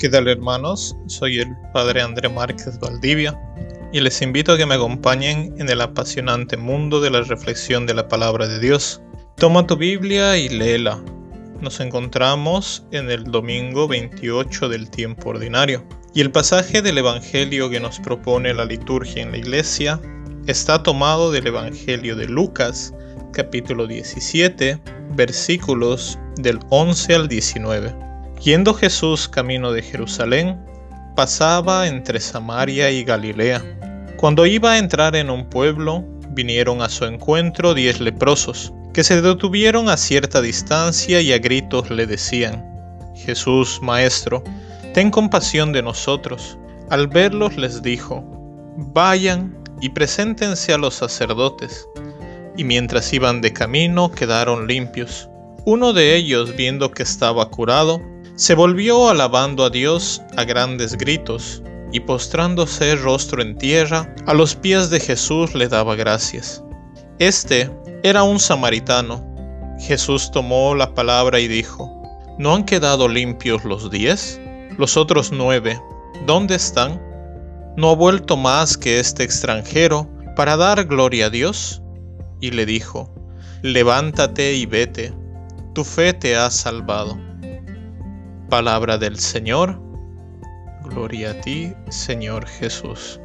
¿Qué tal hermanos? Soy el Padre André Márquez Valdivia y les invito a que me acompañen en el apasionante mundo de la reflexión de la palabra de Dios. Toma tu Biblia y léela. Nos encontramos en el domingo 28 del tiempo ordinario y el pasaje del Evangelio que nos propone la liturgia en la iglesia está tomado del Evangelio de Lucas, capítulo 17, versículos del 11 al 19. Yendo Jesús camino de Jerusalén, pasaba entre Samaria y Galilea. Cuando iba a entrar en un pueblo, vinieron a su encuentro diez leprosos, que se detuvieron a cierta distancia y a gritos le decían, Jesús, Maestro, ten compasión de nosotros. Al verlos les dijo, Vayan y preséntense a los sacerdotes. Y mientras iban de camino quedaron limpios. Uno de ellos, viendo que estaba curado, se volvió alabando a Dios a grandes gritos, y postrándose rostro en tierra, a los pies de Jesús le daba gracias. Este era un samaritano. Jesús tomó la palabra y dijo, ¿No han quedado limpios los diez? Los otros nueve, ¿dónde están? ¿No ha vuelto más que este extranjero para dar gloria a Dios? Y le dijo, Levántate y vete, tu fe te ha salvado. Palabra del Señor. Gloria a ti, Señor Jesús.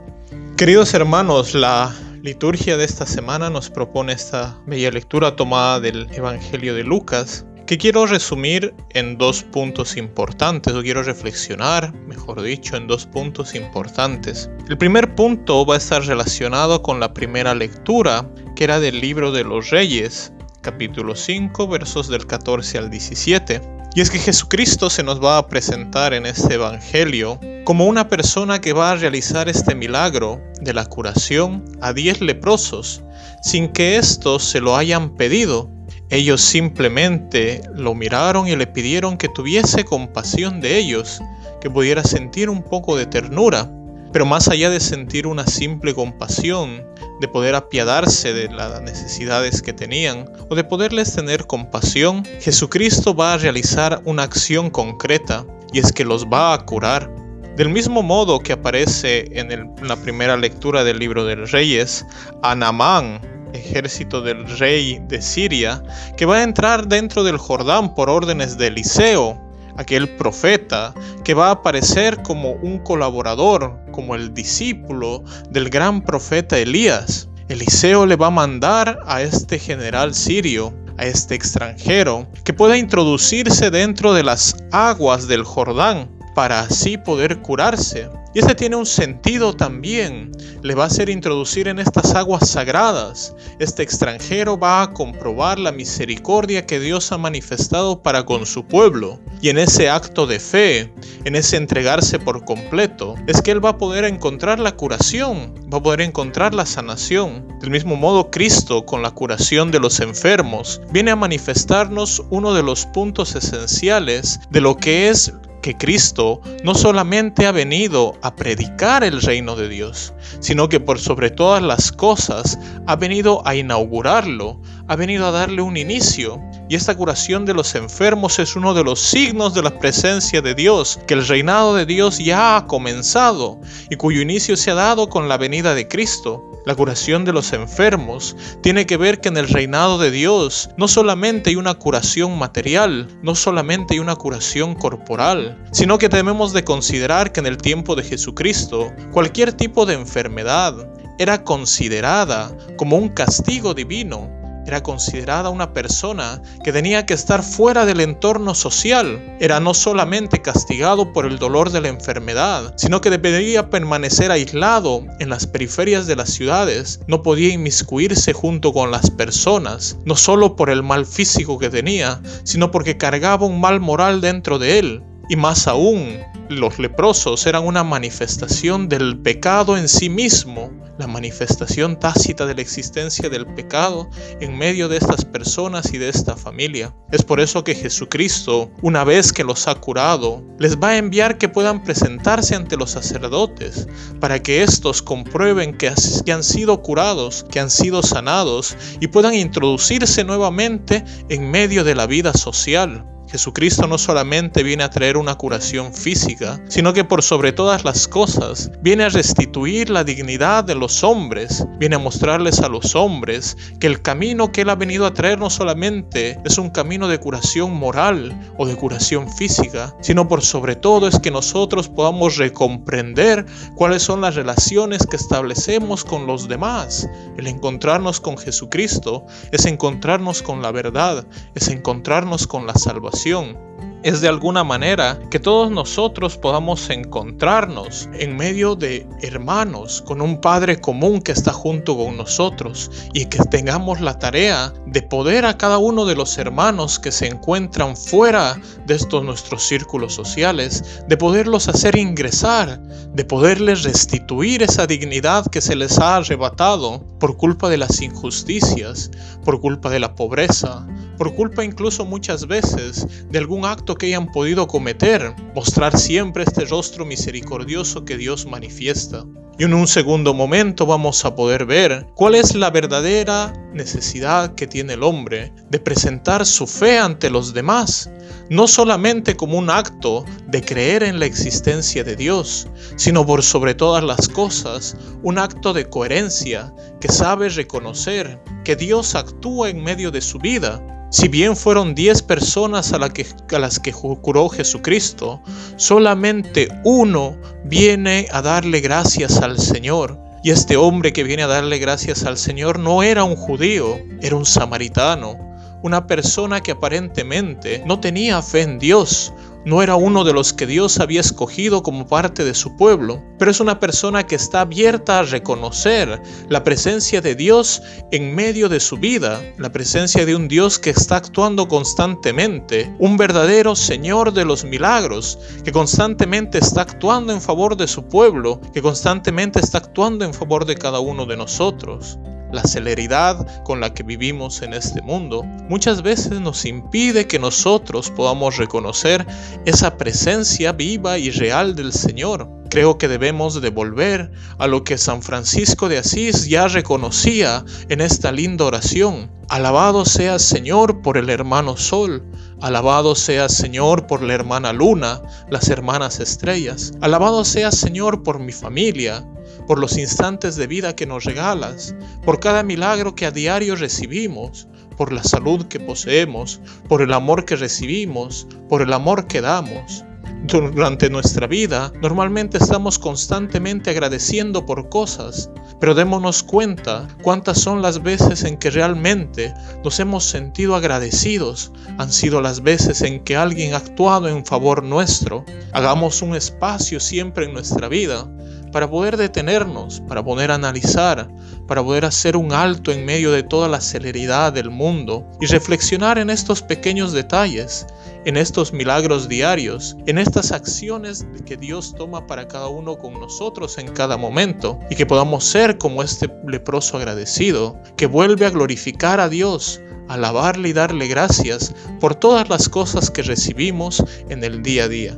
Queridos hermanos, la liturgia de esta semana nos propone esta bella lectura tomada del Evangelio de Lucas, que quiero resumir en dos puntos importantes, o quiero reflexionar, mejor dicho, en dos puntos importantes. El primer punto va a estar relacionado con la primera lectura, que era del libro de los Reyes, capítulo 5, versos del 14 al 17. Y es que Jesucristo se nos va a presentar en este Evangelio como una persona que va a realizar este milagro de la curación a diez leprosos sin que éstos se lo hayan pedido. Ellos simplemente lo miraron y le pidieron que tuviese compasión de ellos, que pudiera sentir un poco de ternura. Pero más allá de sentir una simple compasión, de poder apiadarse de las necesidades que tenían o de poderles tener compasión, Jesucristo va a realizar una acción concreta y es que los va a curar. Del mismo modo que aparece en, la primera lectura del libro de Reyes, Anamán, ejército del rey de Siria, que va a entrar dentro del Jordán por órdenes de Eliseo, aquel profeta que va a aparecer como un colaborador, como el discípulo del gran profeta Elías. Eliseo le va a mandar a este general sirio, a este extranjero, que pueda introducirse dentro de las aguas del Jordán para así poder curarse. Y este tiene un sentido también. Le va a hacer introducir en estas aguas sagradas. Este extranjero va a comprobar la misericordia que Dios ha manifestado para con su pueblo. Y en ese acto de fe, en ese entregarse por completo, es que él va a poder encontrar la curación, va a poder encontrar la sanación. Del mismo modo, Cristo, con la curación de los enfermos, viene a manifestarnos uno de los puntos esenciales de lo que es que Cristo no solamente ha venido a predicar el reino de Dios, sino que por sobre todas las cosas ha venido a inaugurarlo, ha venido a darle un inicio. Y esta curación de los enfermos es uno de los signos de la presencia de Dios, que el reinado de Dios ya ha comenzado y cuyo inicio se ha dado con la venida de Cristo. La curación de los enfermos tiene que ver que en el reinado de Dios no solamente hay una curación material, no solamente hay una curación corporal, sino que debemos de considerar que en el tiempo de Jesucristo cualquier tipo de enfermedad era considerada como un castigo divino era considerada una persona que tenía que estar fuera del entorno social. Era no solamente castigado por el dolor de la enfermedad, sino que debería permanecer aislado en las periferias de las ciudades. No podía inmiscuirse junto con las personas, no solo por el mal físico que tenía, sino porque cargaba un mal moral dentro de él. Y más aún, los leprosos eran una manifestación del pecado en sí mismo, la manifestación tácita de la existencia del pecado en medio de estas personas y de esta familia. Es por eso que Jesucristo, una vez que los ha curado, les va a enviar que puedan presentarse ante los sacerdotes para que éstos comprueben que, han sido curados, que han sido sanados y puedan introducirse nuevamente en medio de la vida social. Jesucristo no solamente viene a traer una curación física, sino que por sobre todas las cosas viene a restituir la dignidad de los hombres, viene a mostrarles a los hombres que el camino que Él ha venido a traer no solamente es un camino de curación moral o de curación física, sino por sobre todo es que nosotros podamos recomprender cuáles son las relaciones que establecemos con los demás. El encontrarnos con Jesucristo es encontrarnos con la verdad, es encontrarnos con la salvación. Es de alguna manera que todos nosotros podamos encontrarnos en medio de hermanos, con un Padre común que está junto con nosotros y que tengamos la tarea de poder a cada uno de los hermanos que se encuentran fuera de estos nuestros círculos sociales, de poderlos hacer ingresar, de poderles restituir esa dignidad que se les ha arrebatado por culpa de las injusticias, por culpa de la pobreza, por culpa incluso muchas veces de algún acto que hayan podido cometer, mostrar siempre este rostro misericordioso que Dios manifiesta. Y en un segundo momento vamos a poder ver cuál es la verdadera necesidad que tiene el hombre de presentar su fe ante los demás, no solamente como un acto de creer en la existencia de Dios, sino por sobre todas las cosas, un acto de coherencia que sabe reconocer que Dios actúa en medio de su vida. Si bien fueron 10 personas a, a, las que curó Jesucristo, solamente uno viene a darle gracias al Señor. Y este hombre que viene a darle gracias al Señor no era un judío, era un samaritano, una persona que aparentemente no tenía fe en Dios, no era uno de los que Dios había escogido como parte de su pueblo, pero es una persona que está abierta a reconocer la presencia de Dios en medio de su vida, la presencia de un Dios que está actuando constantemente, un verdadero Señor de los milagros, que constantemente está actuando en favor de su pueblo, que constantemente está actuando en favor de cada uno de nosotros la celeridad con la que vivimos en este mundo, muchas veces nos impide que nosotros podamos reconocer esa presencia viva y real del Señor. Creo que debemos devolver a lo que San Francisco de Asís ya reconocía en esta linda oración. Alabado sea Señor por el hermano Sol, alabado sea Señor por la hermana Luna, las hermanas estrellas, alabado sea Señor por mi familia, por los instantes de vida que nos regalas, por cada milagro que a diario recibimos, por la salud que poseemos, por el amor que recibimos, por el amor que damos. Durante nuestra vida normalmente estamos constantemente agradeciendo por cosas, pero démonos cuenta cuántas son las veces en que realmente nos hemos sentido agradecidos, han sido las veces en que alguien ha actuado en favor nuestro. Hagamos un espacio siempre en nuestra vida para poder detenernos, para poder analizar, para poder hacer un alto en medio de toda la celeridad del mundo y reflexionar en estos pequeños detalles, en estos milagros diarios, en estas acciones que Dios toma para cada uno con nosotros en cada momento y que podamos ser como este leproso agradecido que vuelve a glorificar a Dios alabarle y darle gracias por todas las cosas que recibimos en el día a día.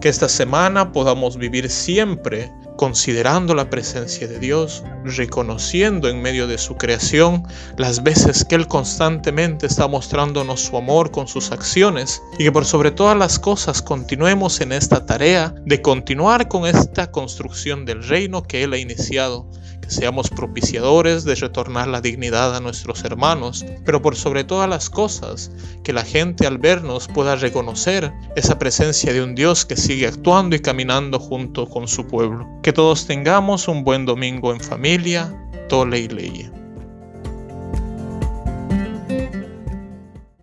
Que esta semana podamos vivir siempre considerando la presencia de Dios, reconociendo en medio de su creación las veces que Él constantemente está mostrándonos su amor con sus acciones y que por sobre todas las cosas continuemos en esta tarea de continuar con esta construcción del reino que Él ha iniciado seamos propiciadores de retornar la dignidad a nuestros hermanos, pero por sobre todas las cosas, que la gente al vernos pueda reconocer esa presencia de un Dios que sigue actuando y caminando junto con su pueblo. Que todos tengamos un buen domingo en familia, tole y leye.